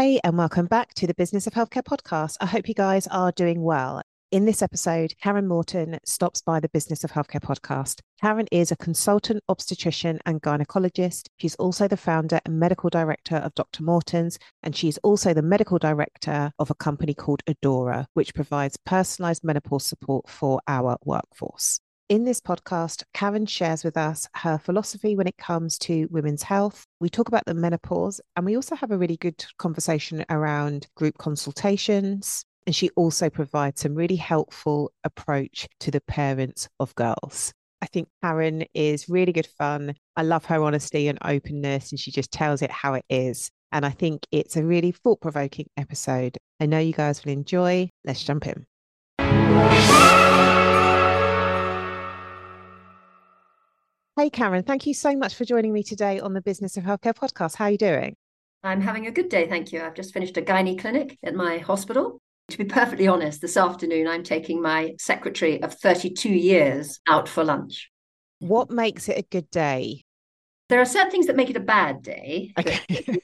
Hey, and welcome back to the Business of Healthcare podcast. I hope you guys are doing well. In this episode, Karen Morton stops by the Business of Healthcare podcast. Karen is a consultant obstetrician and gynecologist. She's also the founder and medical director of Dr. Morton's, and she's also the medical director of a company called Adora, which provides personalized menopause support for our workforce. In this podcast, Karen shares with us her philosophy when it comes to women's health. We talk about the menopause, and we also have a really good conversation around group consultations. And she also provides some really helpful approach to the parents of girls. I think Karen is really good fun. I love her honesty and openness, and she just tells it how it is. And I think it's a really thought provoking episode. I know you guys will enjoy. Let's jump in. Hey, Karen, thank you so much for joining me today on the Business of Healthcare podcast. How are you doing? I'm having a good day, thank you. I've just finished a gynae clinic at my hospital. To be perfectly honest, this afternoon I'm taking my secretary of 32 years out for lunch. What makes it a good day? There are certain things that make it a bad day, okay.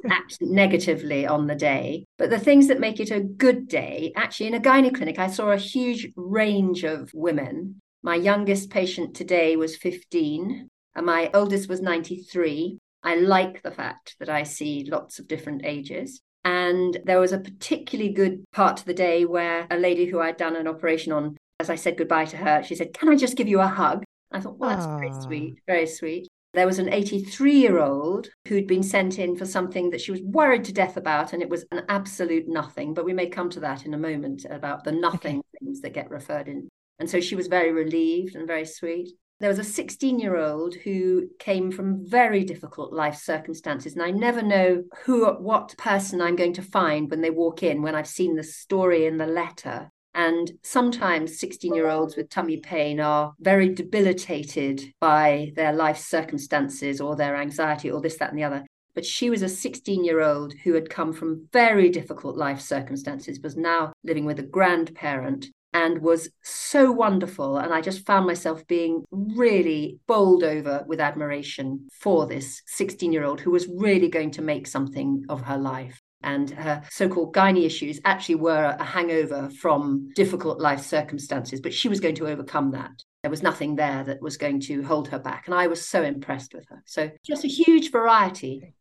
act negatively on the day. But the things that make it a good day, actually, in a gynae clinic, I saw a huge range of women. My youngest patient today was 15 and my oldest was 93. I like the fact that I see lots of different ages. And there was a particularly good part of the day where a lady who I'd done an operation on, as I said goodbye to her, she said, Can I just give you a hug? I thought, Well, that's Aww. very sweet, very sweet. There was an 83 year old who'd been sent in for something that she was worried to death about, and it was an absolute nothing. But we may come to that in a moment about the nothing okay. things that get referred in. And so she was very relieved and very sweet there was a 16 year old who came from very difficult life circumstances and i never know who what person i'm going to find when they walk in when i've seen the story in the letter. And sometimes 16 year olds with tummy pain are very debilitated by their life circumstances or their anxiety or this that and the other. But she was a 16 year old who had come from very difficult life circumstances was now living with a grandparent and was so wonderful. And I just found myself being really bowled over with admiration for this 16 year old who was really going to make something of her life. And her so called gynae issues actually were a hangover from difficult life circumstances, but she was going to overcome that. There was nothing there that was going to hold her back. And I was so impressed with her. So, just a huge variety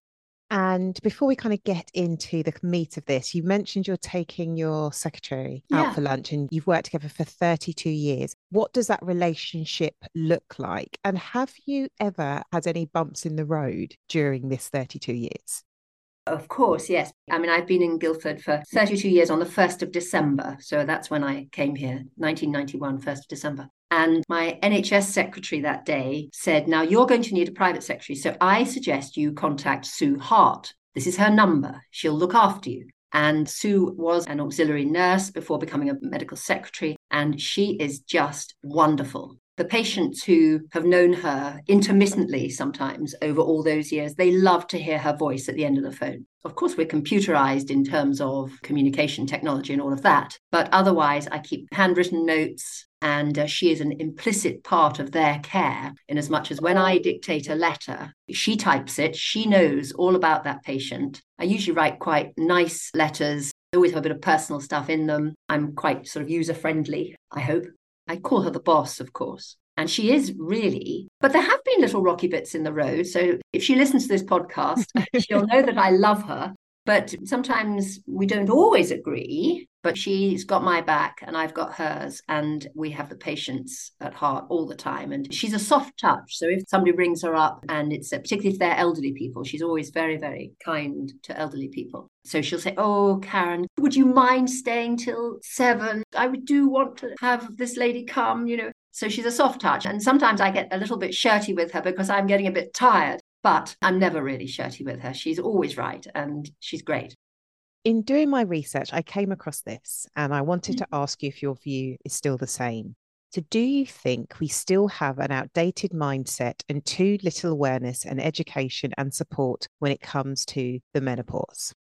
and before we kind of get into the meat of this, you mentioned you're taking your secretary out for lunch and you've worked together for 32 years. What does that relationship look like? And have you ever had any bumps in the road during this 32 years? Of course, yes. I mean, I've been in Guildford for 32 years on the 1st of December. So that's when I came here, 1991, 1st of December. And my NHS secretary that day said, Now you're going to need a private secretary. So I suggest you contact Sue Hart. This is her number. She'll look after you. And Sue was an auxiliary nurse before becoming a medical secretary. And she is just wonderful. The patients who have known her intermittently sometimes over all those years, they love to hear her voice at the end of the phone. Of course, we're computerized in terms of communication technology and all of that. But otherwise, I keep handwritten notes and uh, she is an implicit part of their care in as much as when i dictate a letter she types it she knows all about that patient i usually write quite nice letters I always have a bit of personal stuff in them i'm quite sort of user friendly i hope i call her the boss of course And she is really, but there have been little rocky bits in the road. So if she listens to this podcast, she'll know that I love her. But sometimes we don't always agree, but she's got my back and I've got hers. And we have the patients at heart all the time. And she's a soft touch. So if somebody rings her up and it's particularly if they're elderly people, she's always very, very kind to elderly people. So she'll say, Oh, Karen, would you mind staying till seven? I do want to have this lady come, you know. So she's a soft touch. And sometimes I get a little bit shirty with her because I'm getting a bit tired. But I'm never really shirty with her. She's always right and she's great. In doing my research, I came across this and I wanted to mm. ask you if your view is still the same. So, do you think we still have an outdated mindset and too little awareness and education and support when it comes to the menopause?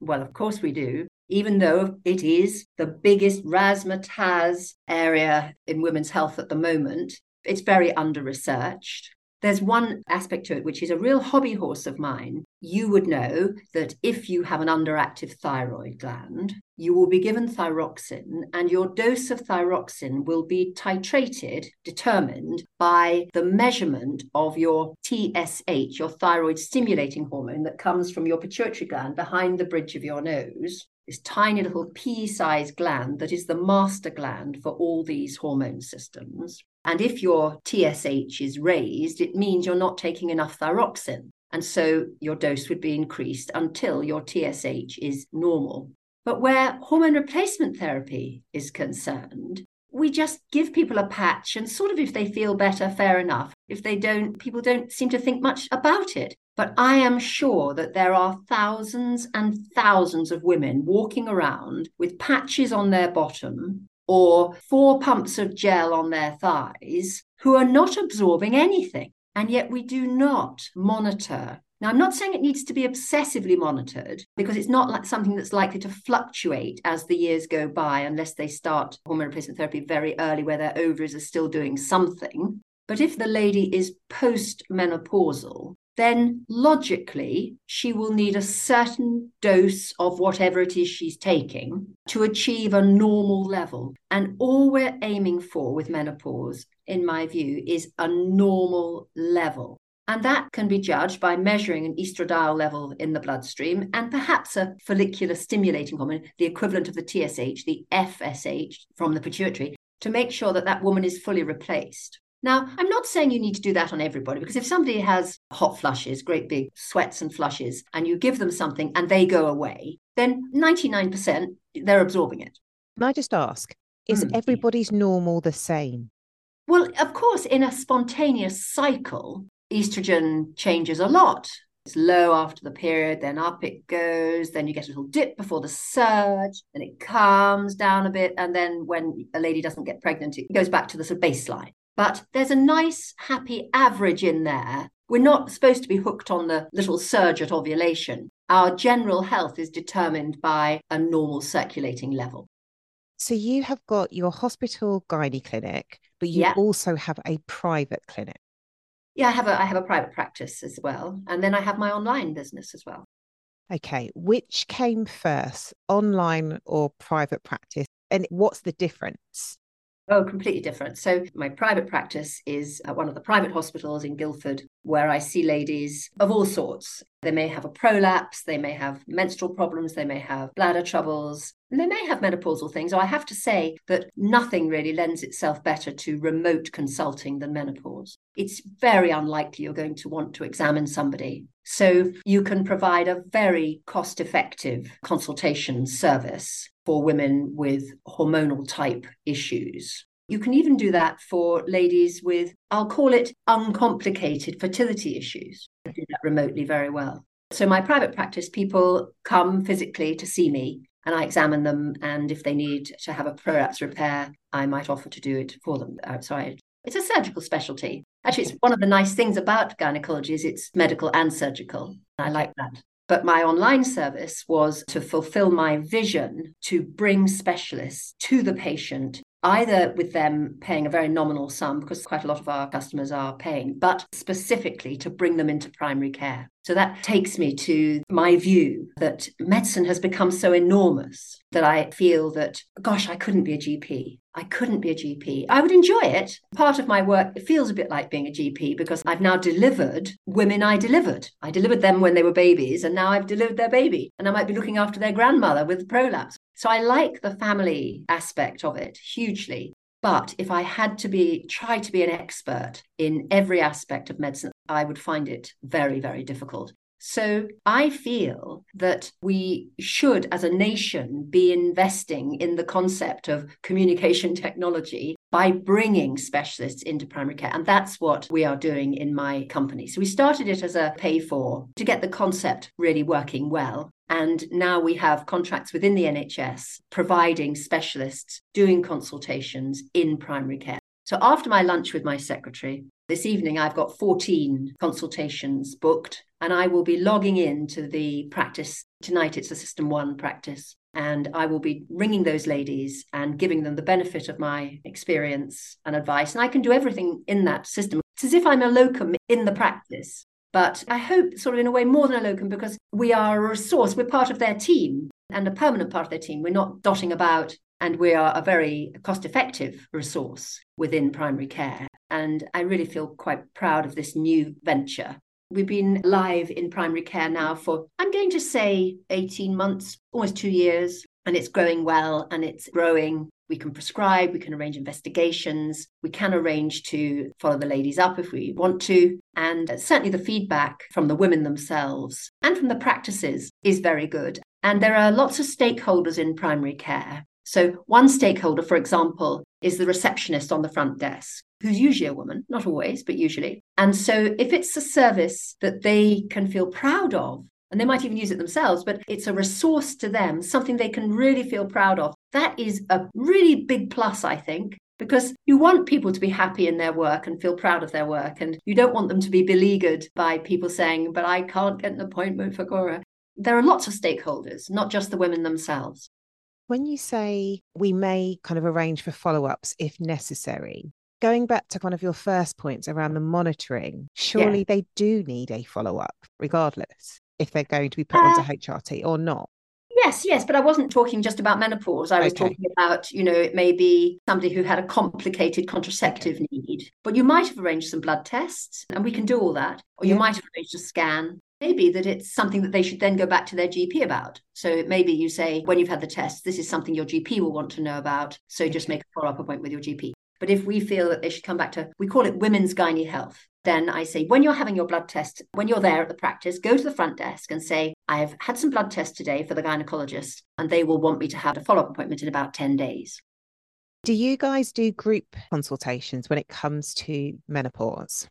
Well, of course we do. Even though it is the biggest razzmatazz area in women's health at the moment, it's very under researched. There's one aspect to it, which is a real hobby horse of mine. You would know that if you have an underactive thyroid gland, you will be given thyroxine, and your dose of thyroxine will be titrated, determined by the measurement of your TSH, your thyroid stimulating hormone that comes from your pituitary gland behind the bridge of your nose this tiny little pea sized gland that is the master gland for all these hormone systems. And if your TSH is raised, it means you're not taking enough thyroxine. And so your dose would be increased until your TSH is normal. But where hormone replacement therapy is concerned, we just give people a patch and sort of if they feel better, fair enough. If they don't, people don't seem to think much about it. But I am sure that there are thousands and thousands of women walking around with patches on their bottom or four pumps of gel on their thighs who are not absorbing anything. And yet we do not monitor. Now, I'm not saying it needs to be obsessively monitored because it's not like something that's likely to fluctuate as the years go by unless they start hormone replacement therapy very early where their ovaries are still doing something. But if the lady is post-menopausal, then logically she will need a certain dose of whatever it is she's taking to achieve a normal level. And all we're aiming for with menopause, in my view, is a normal level. And that can be judged by measuring an estradiol level in the bloodstream and perhaps a follicular stimulating hormone, the equivalent of the TSH, the FSH from the pituitary, to make sure that that woman is fully replaced. Now, I'm not saying you need to do that on everybody because if somebody has hot flushes, great big sweats and flushes, and you give them something and they go away, then 99% they're absorbing it. Can I just ask, is mm. everybody's normal the same? Well, of course, in a spontaneous cycle, estrogen changes a lot. It's low after the period, then up it goes, then you get a little dip before the surge, then it calms down a bit, and then when a lady doesn't get pregnant, it goes back to the sort of baseline. But there's a nice, happy average in there. We're not supposed to be hooked on the little surge at ovulation. Our general health is determined by a normal circulating level. So you have got your hospital gynae clinic, but you yeah. also have a private clinic. Yeah, I have a I have a private practice as well, and then I have my online business as well. Okay, which came first, online or private practice, and what's the difference? Oh, completely different. So, my private practice is at one of the private hospitals in Guildford, where I see ladies of all sorts. They may have a prolapse, they may have menstrual problems, they may have bladder troubles, they may have menopausal things. So, I have to say that nothing really lends itself better to remote consulting than menopause. It's very unlikely you're going to want to examine somebody. So, you can provide a very cost effective consultation service for women with hormonal type issues. You can even do that for ladies with, I'll call it uncomplicated fertility issues. I do that remotely very well. So, my private practice, people come physically to see me and I examine them. And if they need to have a prolapse repair, I might offer to do it for them outside. It's a surgical specialty. Actually, it's one of the nice things about gynecology is it's medical and surgical. I like that. But my online service was to fulfill my vision to bring specialists to the patient, either with them paying a very nominal sum, because quite a lot of our customers are paying, but specifically to bring them into primary care. So that takes me to my view that medicine has become so enormous that I feel that, gosh, I couldn't be a GP. I couldn't be a GP. I would enjoy it. Part of my work it feels a bit like being a GP because I've now delivered women I delivered. I delivered them when they were babies, and now I've delivered their baby, and I might be looking after their grandmother with prolapse. So I like the family aspect of it hugely. But if I had to be try to be an expert in every aspect of medicine, I would find it very, very difficult. So I feel that we should, as a nation, be investing in the concept of communication technology by bringing specialists into primary care. And that's what we are doing in my company. So we started it as a pay for to get the concept really working well. And now we have contracts within the NHS providing specialists doing consultations in primary care. So after my lunch with my secretary, this evening I've got 14 consultations booked, and I will be logging in to the practice. Tonight it's a SystmOne practice, and I will be ringing those ladies and giving them the benefit of my experience and advice. And I can do everything in that system. It's as if I'm a locum in the practice. But I hope, sort of in a way, more than a locum, because we are a resource. We're part of their team and a permanent part of their team. We're not dotting about and we are a very cost effective resource within primary care. And I really feel quite proud of this new venture. We've been live in primary care now for, I'm going to say, 18 months, almost two years, and it's growing well and it's growing. We can prescribe, we can arrange investigations, we can arrange to follow the ladies up if we want to. And certainly the feedback from the women themselves and from the practices is very good. And there are lots of stakeholders in primary care. So, one stakeholder, for example, is the receptionist on the front desk, who's usually a woman, not always, but usually. And so, if it's a service that they can feel proud of, and they might even use it themselves, but it's a resource to them, something they can really feel proud of. That is a really big plus, I think, because you want people to be happy in their work and feel proud of their work. And you don't want them to be beleaguered by people saying, but I can't get an appointment for Cora. There are lots of stakeholders, not just the women themselves. When you say we may kind of arrange for follow ups if necessary, going back to kind of your first points around the monitoring, surely yeah. they do need a follow up regardless if they're going to be put uh, onto HRT or not. Yes, yes, but I wasn't talking just about menopause. I was okay. talking about, you know, it may be somebody who had a complicated contraceptive okay. need, but you might have arranged some blood tests and we can do all that. Or you might have arranged a scan maybe that it's something that they should then go back to their GP about. So maybe you say, when you've had the test, this is something your GP will want to know about. So just make a follow up appointment with your GP. But if we feel that they should come back to, we call it women's gynae health. Then I say, when you're having your blood test, when you're there at the practice, go to the front desk and say, I've had some blood tests today for the gynecologist, and they will want me to have a follow up appointment in about 10 days. Do you guys do group consultations when it comes to menopause?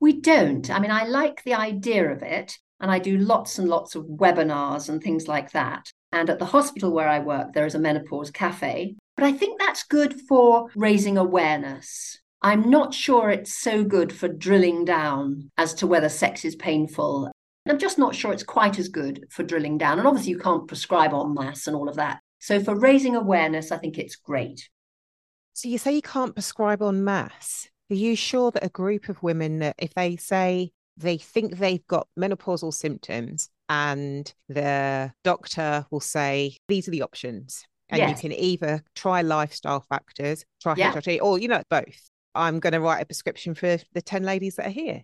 We don't. I mean, I like the idea of it, and I do lots and lots of webinars and things like that. And at the hospital where I work, there is a menopause cafe. But I think that's good for raising awareness. I'm not sure it's so good for drilling down as to whether sex is painful. I'm just not sure it's quite as good for drilling down. And obviously, you can't prescribe en masse and all of that. So, for raising awareness, I think it's great. So, you say you can't prescribe en masse. Are you sure that a group of women that if they say they think they've got menopausal symptoms and the doctor will say these are the options and yes. you can either try lifestyle factors, try yeah. HRT, or you know both. I'm going to write a prescription for the 10 ladies that are here.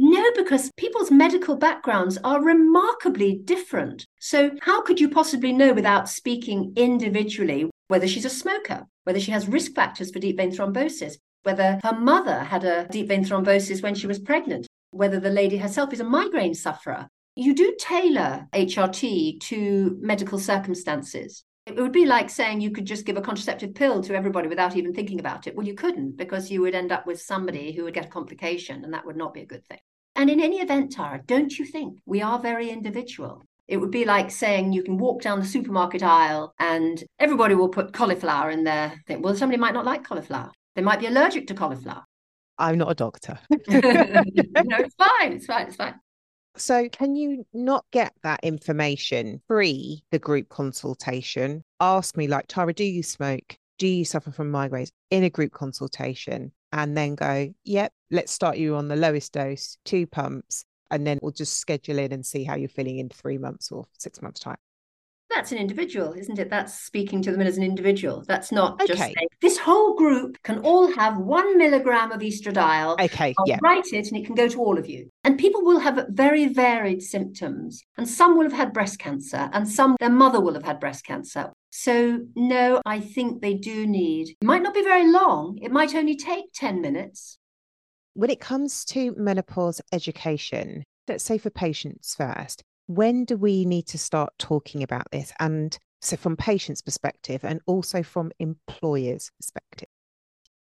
No, because people's medical backgrounds are remarkably different. So, how could you possibly know without speaking individually whether she's a smoker, whether she has risk factors for deep vein thrombosis, whether her mother had a deep vein thrombosis when she was pregnant, whether the lady herself is a migraine sufferer. You do tailor HRT to medical circumstances. It would be like saying you could just give a contraceptive pill to everybody without even thinking about it. Well, you couldn't because you would end up with somebody who would get a complication, and that would not be a good thing. And in any event, Tara, don't you think we are very individual? It would be like saying you can walk down the supermarket aisle and everybody will put cauliflower in there. Think, well, somebody might not like cauliflower. They might be allergic to cauliflower. I'm not a doctor. no, it's fine. It's fine. It's fine. So, can you not get that information pre the group consultation? Ask me, like, Tara, do you smoke? Do you suffer from migraines in a group consultation? And then go, yep, let's start you on the lowest dose, two pumps, and then we'll just schedule in and see how you're feeling in three months or six months' time. That's an individual, isn't it? That's speaking to them as an individual. That's not okay. just saying, this whole group can all have one milligram of estradiol. Okay, I'll yeah. write it and it can go to all of you. And people will have very varied symptoms. And some will have had breast cancer, and some, their mother will have had breast cancer. So, no, I think they do need, it might not be very long, it might only take 10 minutes. When it comes to menopause education, let's say for patients first, when do we need to start talking about this? And so, from patients' perspective, and also from employers' perspective.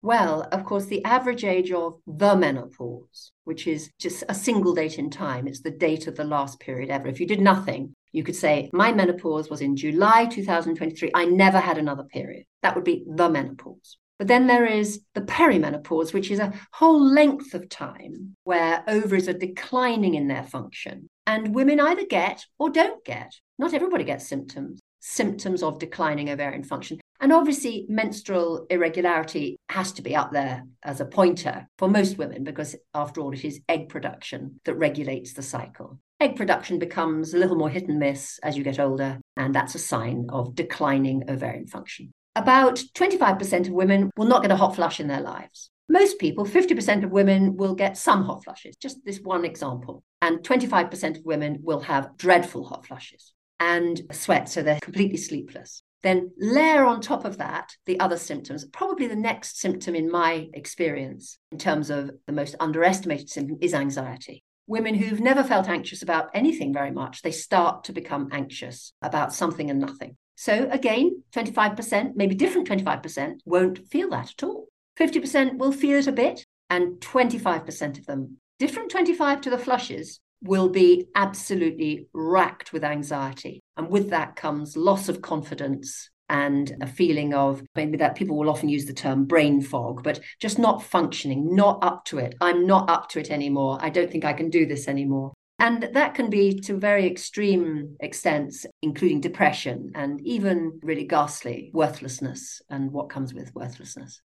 Well, of course, the average age of the menopause, which is just a single date in time, it's the date of the last period ever. If you did nothing, you could say, My menopause was in July 2023. I never had another period. That would be the menopause. But then there is the perimenopause, which is a whole length of time where ovaries are declining in their function. And women either get or don't get. Not everybody gets symptoms, symptoms of declining ovarian function. And obviously, menstrual irregularity has to be up there as a pointer for most women because, after all, it is egg production that regulates the cycle. Egg production becomes a little more hit and miss as you get older, and that's a sign of declining ovarian function about 25% of women will not get a hot flush in their lives. Most people, 50% of women, will get some hot flushes, just this one example. And 25% of women will have dreadful hot flushes and sweat, so they're completely sleepless. Then layer on top of that the other symptoms. Probably the next symptom in my experience, in terms of the most underestimated symptom, is anxiety. Women who've never felt anxious about anything very much, they start to become anxious about something and nothing. So again, 25%, maybe different 25%, won't feel that at all. 50% will feel it a bit, and 25% of them, different 25 to the flushes, will be absolutely racked with anxiety. And with that comes loss of confidence and a feeling of maybe that people will often use the term brain fog, but just not functioning, not up to it. I'm not up to it anymore. I don't think I can do this anymore. And that can be to very extreme extents, including depression and even really ghastly worthlessness and what comes with worthlessness.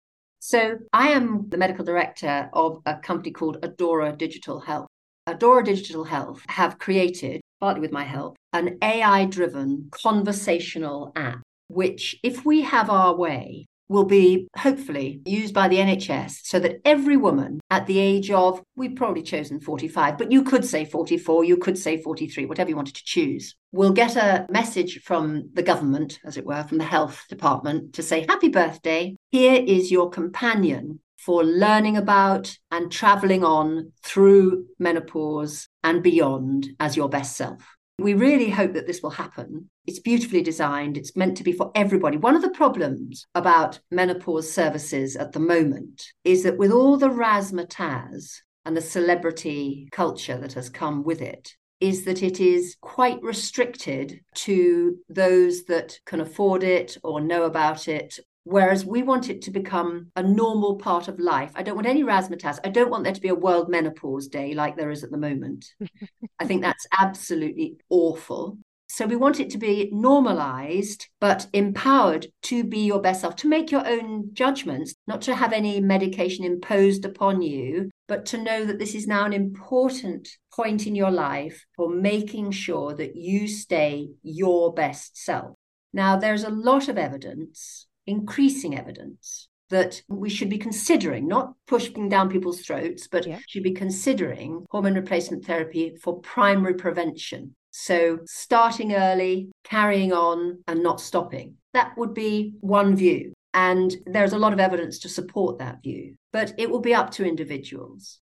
So, I am the medical director of a company called Adora Digital Health. Adora Digital Health have created, partly with my help, an AI driven conversational app, which, if we have our way, will be hopefully used by the NHS so that every woman at the age of, we've probably chosen 45, but you could say 44, you could say 43, whatever you wanted to choose, will get a message from the government, as it were, from the health department to say, Happy birthday. Here is your companion for learning about and traveling on through menopause and beyond as your best self. We really hope that this will happen. It's beautifully designed. It's meant to be for everybody. One of the problems about menopause services at the moment is that with all the razzmatazz and the celebrity culture that has come with it, is that it is quite restricted to those that can afford it or know about it Whereas we want it to become a normal part of life. I don't want any razzmatazz. I don't want there to be a World Menopause Day like there is at the moment. I think that's absolutely awful. So we want it to be normalized, but empowered to be your best self, to make your own judgments, not to have any medication imposed upon you, but to know that this is now an important point in your life for making sure that you stay your best self. Now, there's a lot of evidence increasing evidence that we should be considering, not pushing down people's throats, but yeah. should be considering hormone replacement therapy for primary prevention. So, starting early, carrying on, and not stopping. That would be one view. And there's a lot of evidence to support that view, but it will be up to individuals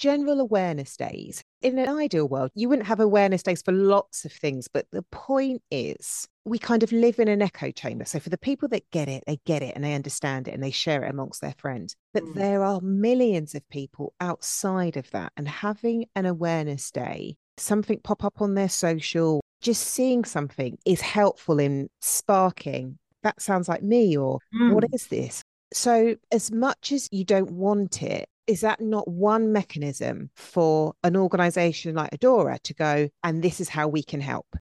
general awareness days. In an ideal world, you wouldn't have awareness days for lots of things, but the point is we kind of live in an echo chamber. So for the people that get it, they get it and they understand it and they share it amongst their friends. But mm. there are millions of people outside of that. And having an awareness day, something pop up on their social, just seeing something is helpful in sparking. That sounds like me, or mm. what is this? So, as much as you don't want it, is that not one mechanism for an organization like Adora to go, and this is how we can help?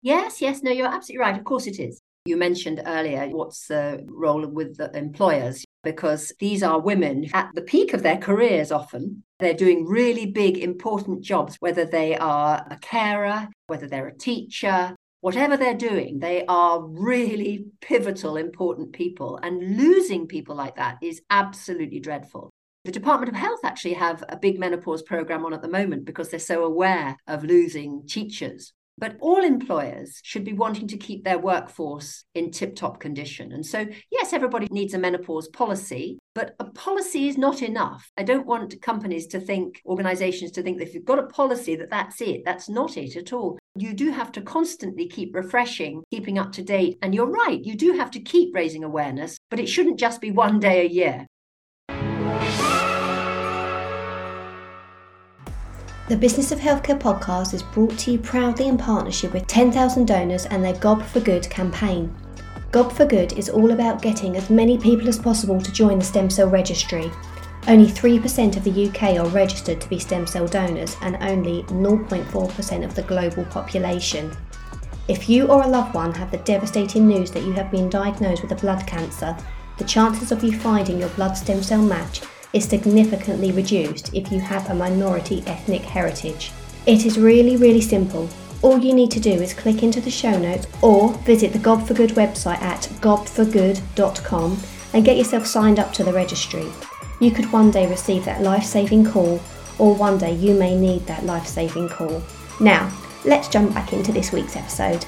Yes, yes, no, you're absolutely right. Of course it is. You mentioned earlier what's the role with the employers because these are women at the peak of their careers often. They're doing really big, important jobs, whether they are a carer, whether they're a teacher, whatever they're doing, they are really pivotal, important people. And losing people like that is absolutely dreadful. The Department of Health actually have a big menopause program on at the moment because they're so aware of losing teachers. But all employers should be wanting to keep their workforce in tip top condition. And so, yes, everybody needs a menopause policy, but a policy is not enough. I don't want companies to think, organizations to think that if you've got a policy, that that's it. That's not it at all. You do have to constantly keep refreshing, keeping up to date. And you're right, you do have to keep raising awareness, but it shouldn't just be one day a year. The Business of Healthcare podcast is brought to you proudly in partnership with 10,000 donors and their Gob for Good campaign. Gob for Good is all about getting as many people as possible to join the stem cell registry. Only 3% of the UK are registered to be stem cell donors and only 0.4% of the global population. If you or a loved one have the devastating news that you have been diagnosed with a blood cancer, the chances of you finding your blood stem cell match is significantly reduced if you have a minority ethnic heritage. It is really, really simple. All you need to do is click into the show notes or visit the Gob for Good website at gobforgood.com and get yourself signed up to the registry. You could one day receive that life saving call, or one day you may need that life saving call. Now, let's jump back into this week's episode.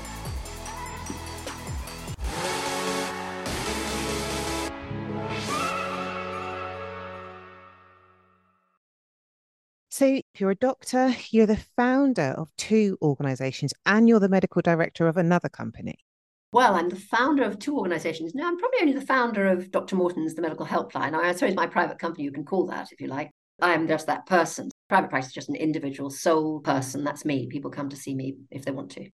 So, you're a doctor, you're the founder of two organizations, and you're the medical director of another company. Well, I'm the founder of two organizations. No, I'm probably only the founder of Dr. Morton's The Medical Helpline. I suppose my private company, you can call that if you like. I am just that person. Private practice is just an individual sole person. That's me. People come to see me if they want to.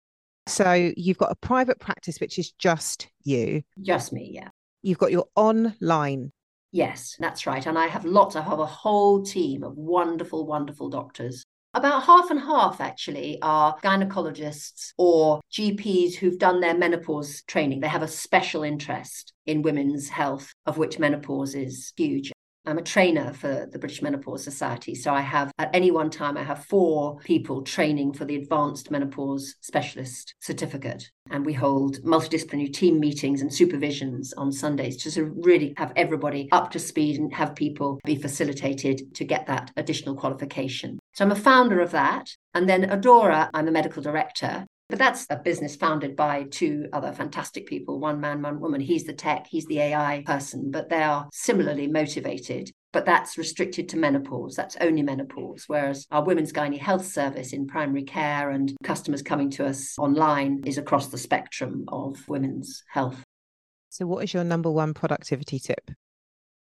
So you've got a private practice, which is just you. Just me, yeah. You've got your online Yes, that's right. And I have lots, I have a whole team of wonderful, wonderful doctors. About half and half actually are gynecologists or GPs who've done their menopause training. They have a special interest in women's health, of which menopause is huge. I'm a trainer for the British Menopause Society. So I have, at any one time, I have four people training for the Advanced Menopause Specialist Certificate. And we hold multidisciplinary team meetings and supervisions on Sundays to sort of really have everybody up to speed and have people be facilitated to get that additional qualification. So I'm a founder of that. And then Adora, I'm a medical director. But that's a business founded by two other fantastic people one man, one woman. He's the tech, he's the AI person, but they are similarly motivated. But that's restricted to menopause. That's only menopause. Whereas our women's gynae health service in primary care and customers coming to us online is across the spectrum of women's health. So, what is your number one productivity tip?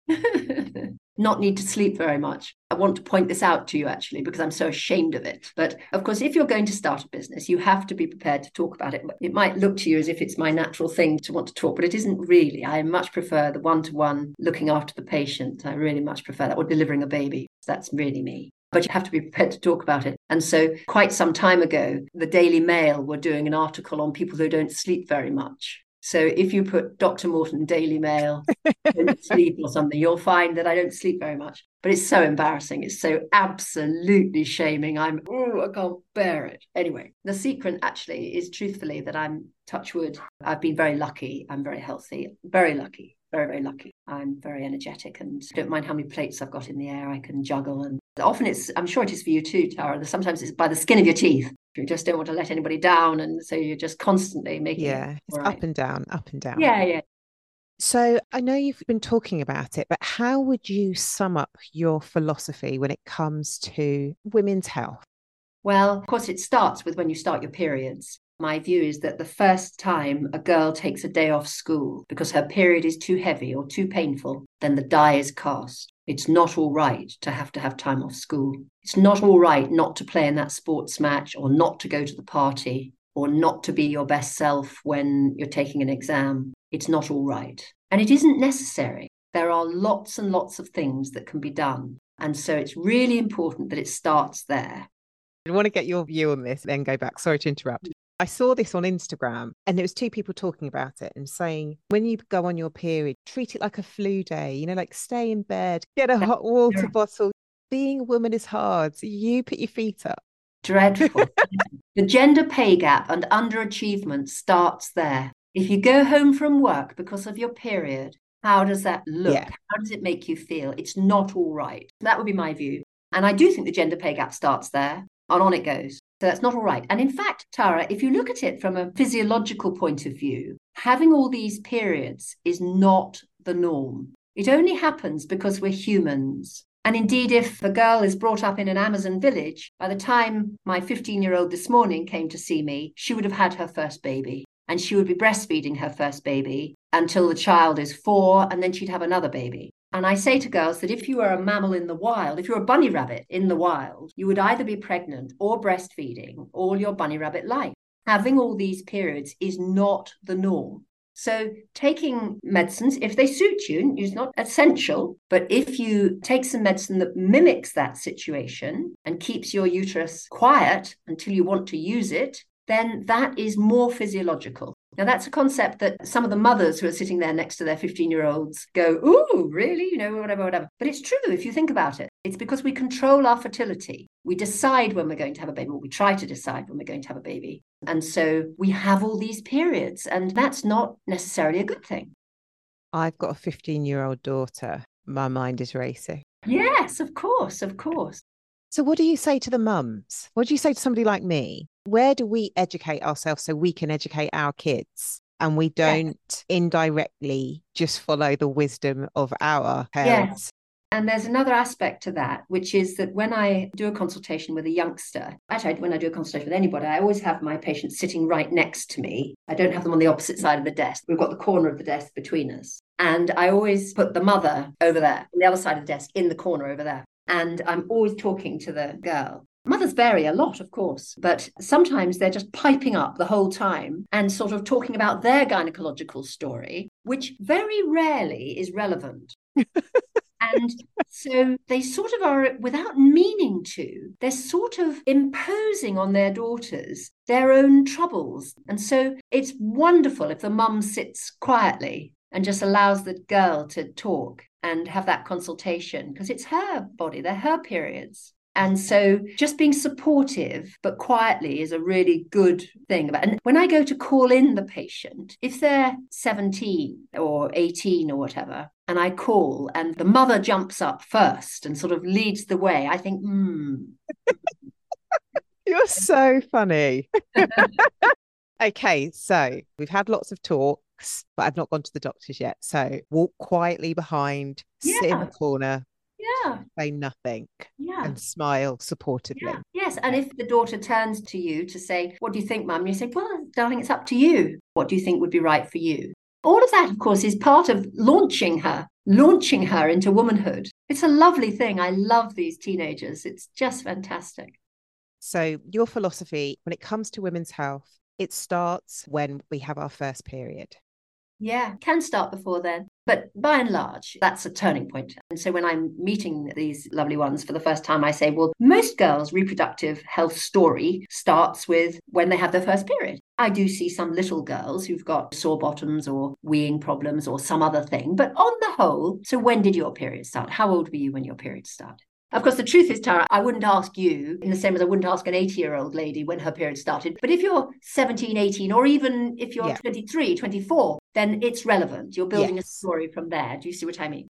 not need to sleep very much. I want to point this out to you actually because I'm so ashamed of it. But of course, if you're going to start a business, you have to be prepared to talk about it. It might look to you as if it's my natural thing to want to talk, but it isn't really. I much prefer the one to one looking after the patient. I really much prefer that or delivering a baby. That's really me but you have to be prepared to talk about it. And so, quite some time ago, the Daily Mail were doing an article on people who don't sleep very much. So if you put Dr. Morton Daily Mail sleep or something, you'll find that I don't sleep very much. But it's so embarrassing. It's so absolutely shaming. I'm oh, I can't bear it. Anyway, the secret actually is truthfully that I'm touch wood. I've been very lucky. I'm very healthy, very lucky very, very lucky. I'm very energetic and don't mind how many plates I've got in the air I can juggle. And often it's, I'm sure it is for you too, Tara. Sometimes it's by the skin of your teeth. You just don't want to let anybody down. And so you're just constantly making Yeah, it's right. up and down, up and down. Yeah, yeah. So I know you've been talking about it, but how would you sum up your philosophy when it comes to women's health? Well, of course, it starts with when you start your periods my view is that the first time a girl takes a day off school because her period is too heavy or too painful, then the die is cast. It's not all right to have to have time off school. It's not all right not to play in that sports match or not to go to the party or not to be your best self when you're taking an exam. It's not all right. And it isn't necessary. There are lots and lots of things that can be done. And so it's really important that it starts there. I want to get your view on this, then go back. Sorry to interrupt. I saw this on Instagram and there was two people talking about it and saying when you go on your period, treat it like a flu day, you know, like stay in bed, get a hot water bottle. Being a woman is hard. So you put your feet up. Dreadful. the gender pay gap and underachievement starts there. If you go home from work because of your period, how does that look? Yeah. How does it make you feel? It's not all right. That would be my view. And I do think the gender pay gap starts there and on it goes. So that's not all right. And in fact, Tara, if you look at it from a physiological point of view, having all these periods is not the norm. It only happens because we're humans. And indeed, if a girl is brought up in an Amazon village, by the time my 15 year old this morning came to see me, she would have had her first baby and she would be breastfeeding her first baby until the child is four, and then she'd have another baby. And I say to girls that if you are a mammal in the wild, if you're a bunny rabbit in the wild, you would either be pregnant or breastfeeding all your bunny rabbit life. Having all these periods is not the norm. So, taking medicines, if they suit you, is not essential. But if you take some medicine that mimics that situation and keeps your uterus quiet until you want to use it, then that is more physiological. Now, that's a concept that some of the mothers who are sitting there next to their 15 year olds go, Ooh, really? You know, whatever, whatever. But it's true if you think about it. It's because we control our fertility. We decide when we're going to have a baby, or we try to decide when we're going to have a baby. And so we have all these periods, and that's not necessarily a good thing. I've got a 15 year old daughter. My mind is racing. Yes, of course, of course. So, what do you say to the mums? What do you say to somebody like me? Where do we educate ourselves so we can educate our kids and we don't yes. indirectly just follow the wisdom of our parents? Yes. And there's another aspect to that, which is that when I do a consultation with a youngster, actually, when I do a consultation with anybody, I always have my patients sitting right next to me. I don't have them on the opposite side of the desk. We've got the corner of the desk between us. And I always put the mother over there, on the other side of the desk, in the corner over there and I'm always talking to the girl. Mothers vary a lot, of course, but sometimes they're just piping up the whole time and sort of talking about their gynecological story, which very rarely is relevant. and so they sort of are, without meaning to, they're sort of imposing on their daughters their own troubles. And so it's wonderful if the mum sits quietly and just allows the girl to talk and have that consultation because it's her body, they're her periods. And so just being supportive, but quietly, is a really good thing. About, and when I go to call in the patient, if they're 17 or 18 or whatever, and I call and the mother jumps up first and sort of leads the way, I think, hmm. You're so funny. okay, so we've had lots of talk but I've not gone to the doctors yet. So walk quietly behind, yeah. sit in the corner, yeah. say nothing yeah. and smile supportively. Yeah. yes and if the daughter turns to you to say what do you think mum? you say well darling it's up to you. What do you think would be right for you? All of that of course is part of launching her launching her into womanhood. It's a lovely thing. I love these teenagers. It's just fantastic. So your philosophy when it comes to women's health it starts when we have our first period. Yeah, can start before then. But by and large, that's a turning point. And so when I'm meeting these lovely ones for the first time, I say, well, most girls' reproductive health story starts with when they have their first period. I do see some little girls who've got sore bottoms or weeing problems or some other thing. But on the whole, so when did your period start? How old were you when your period started? Of course, the truth is, Tara, I wouldn't ask you in the same as I wouldn't ask an 80 year old lady when her period started. But if you're 17, 18, or even if you're yeah. 23, 24, then it's relevant. You're building yes. a story from there. Do you see what I mean?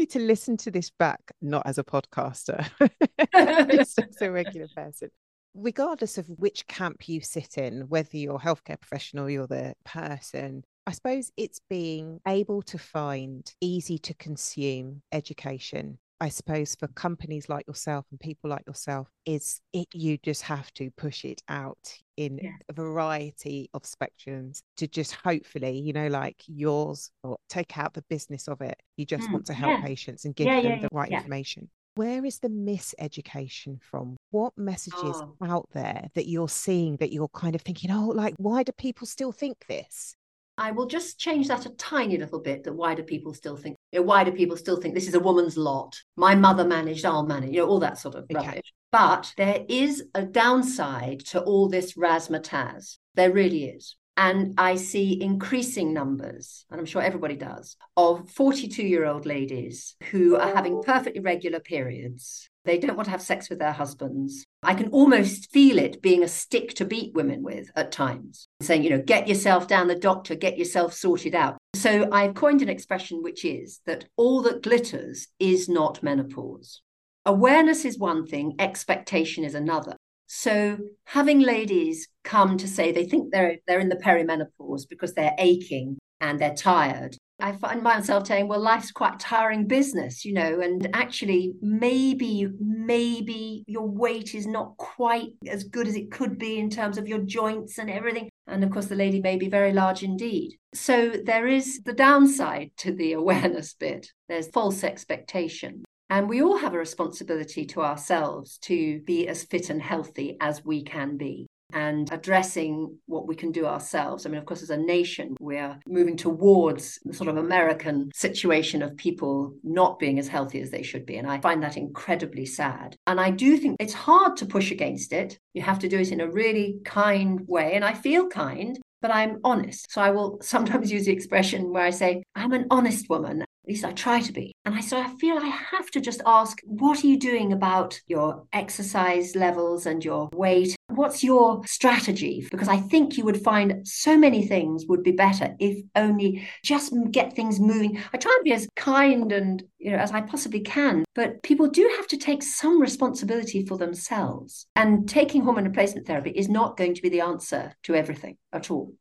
need to listen to this back, not as a podcaster, just as a regular person. Regardless of which camp you sit in, whether you're a healthcare professional, you're the person, I suppose it's being able to find easy to consume education I suppose for companies like yourself and people like yourself is it you just have to push it out in yeah. a variety of spectrums to just hopefully you know like yours or take out the business of it you just mm, want to help yeah. patients and give yeah, them the right information where is the miseducation from what messages oh. out there that you're seeing that you're kind of thinking oh like why do people still think this I will just change that a tiny little bit. That why do people still think? You know, why do people still think this is a woman's lot? My mother managed, I'll manage. You know, all that sort of okay. rubbish. But there is a downside to all this razzmatazz. There really is. And I see increasing numbers, and I'm sure everybody does, of 42 year old ladies who are having perfectly regular periods. They don't want to have sex with their husbands. I can almost feel it being a stick to beat women with at times, saying, you know, get yourself down the doctor, get yourself sorted out. So I've coined an expression which is that all that glitters is not menopause. Awareness is one thing, expectation is another. So having ladies come to say they think they're they're in the perimenopause because they're aching and they're tired I find myself saying, well, life's quite tiring business, you know, and actually maybe, maybe your weight is not quite as good as it could be in terms of your joints and everything. And of course, the lady may be very large indeed. So there is the downside to the awareness bit. There's false expectation. And we all have a responsibility to ourselves to be as fit and healthy as we can be and addressing what we can do ourselves. I mean, of course, as a nation, we're moving towards the sort of American situation of people not being as healthy as they should be. And I find that incredibly sad. And I do think it's hard to push against it. You have to do it in a really kind way. And I feel kind but I'm honest. So I will sometimes use the expression where I say, I'm an honest woman least I try to be. And I so I feel I have to just ask, what are you doing about your exercise levels and your weight? What's your strategy? Because I think you would find so many things would be better if only just get things moving. I try and be as kind and you know as I possibly can, but people do have to take some responsibility for themselves. And taking hormone replacement therapy is not going to be the answer to everything at all.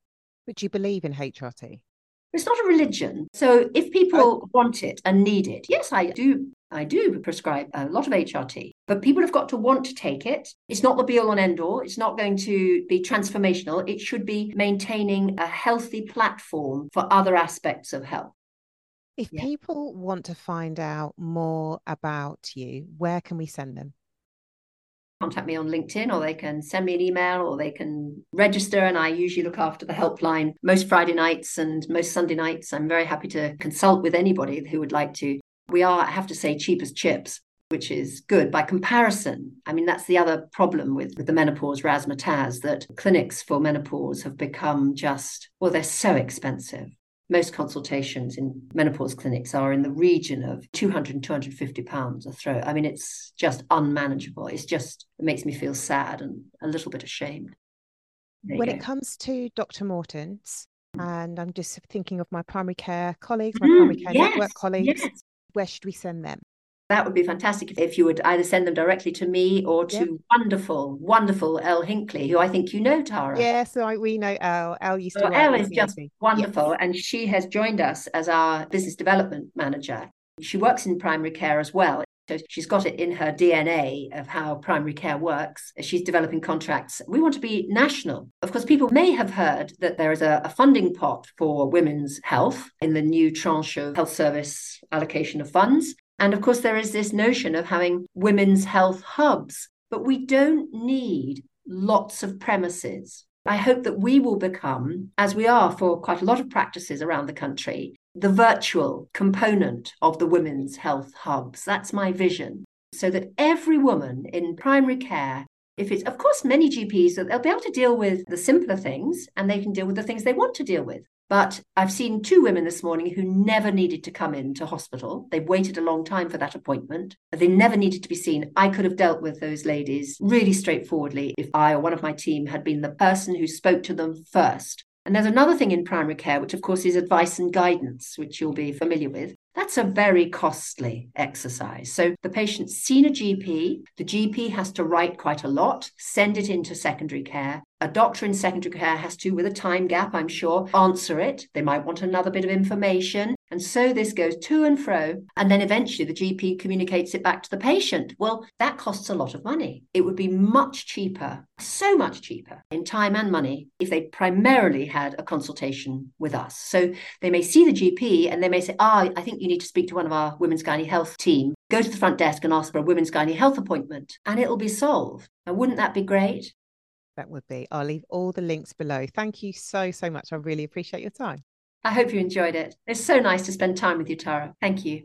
Would you believe in HRT? It's not a religion. So if people I, want it and need it, yes, I do. I do prescribe a lot of HRT, but people have got to want to take it. It's not the be all and end all. It's not going to be transformational. It should be maintaining a healthy platform for other aspects of health. If yeah. people want to find out more about you, where can we send them? Contact me on LinkedIn or they can send me an email or they can register. And I usually look after the helpline most Friday nights and most Sunday nights. I'm very happy to consult with anybody who would like to. We are, I have to say, cheap as chips. Which is good by comparison. I mean, that's the other problem with, with the menopause razzmatazz that clinics for menopause have become just, well, they're so expensive most consultations in menopause clinics are in the region of 200 and 250 pounds a throat. I mean, it's just unmanageable. It's just, it makes me feel sad and a little bit ashamed. When it comes to Dr. Morton's, and I'm just thinking of my primary care colleagues, my mm, primary care yes, network colleagues, yes. where should we send them? That would be fantastic if you would either send them directly to me or to yep. wonderful, wonderful Elle Hinkley, who I think you know, Tara. Yes, I, we know Elle. Elle used to. So Elle is just wonderful, yes. and she has joined us as our business development manager. She works in primary care as well. So she's got it in her DNA of how primary care works. She's developing contracts. We want to be national. Of course, people may have heard that there is a, a funding pot for women's health in the new tranche of health service allocation of funds. And of course, there is this notion of having women's health hubs, but we don't need lots of premises. I hope that we will become, as we are for quite a lot of practices around the country, the virtual component of the women's health hubs. That's my vision. So that every woman in primary care, if it's, of course, many GPs, they'll be able to deal with the simpler things and they can deal with the things they want to deal with. But I've seen two women this morning who never needed to come into hospital. They waited a long time for that appointment. They never needed to be seen. I could have dealt with those ladies really straightforwardly if I or one of my team had been the person who spoke to them first. And there's another thing in primary care, which of course is advice and guidance, which you'll be familiar with. That's a very costly exercise. So the patient's seen a GP, the GP has to write quite a lot, send it into secondary care. A doctor in secondary care has to, with a time gap, I'm sure, answer it. They might want another bit of information. And so this goes to and fro. And then eventually the GP communicates it back to the patient. Well, that costs a lot of money. It would be much cheaper, so much cheaper in time and money if they primarily had a consultation with us. So they may see the GP and they may say, ah, I think you need to speak to one of our women's gynae health team. Go to the front desk and ask for a women's gynae health appointment and it'll be solved. And wouldn't that be great? That would be. I'll leave all the links below. Thank you so, so much. I really appreciate your time. I hope you enjoyed it. It's so nice to spend time with you, Tara. Thank you.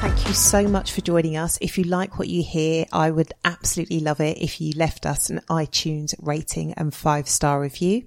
Thank you so much for joining us. If you like what you hear, I would absolutely love it if you left us an iTunes rating and five star review.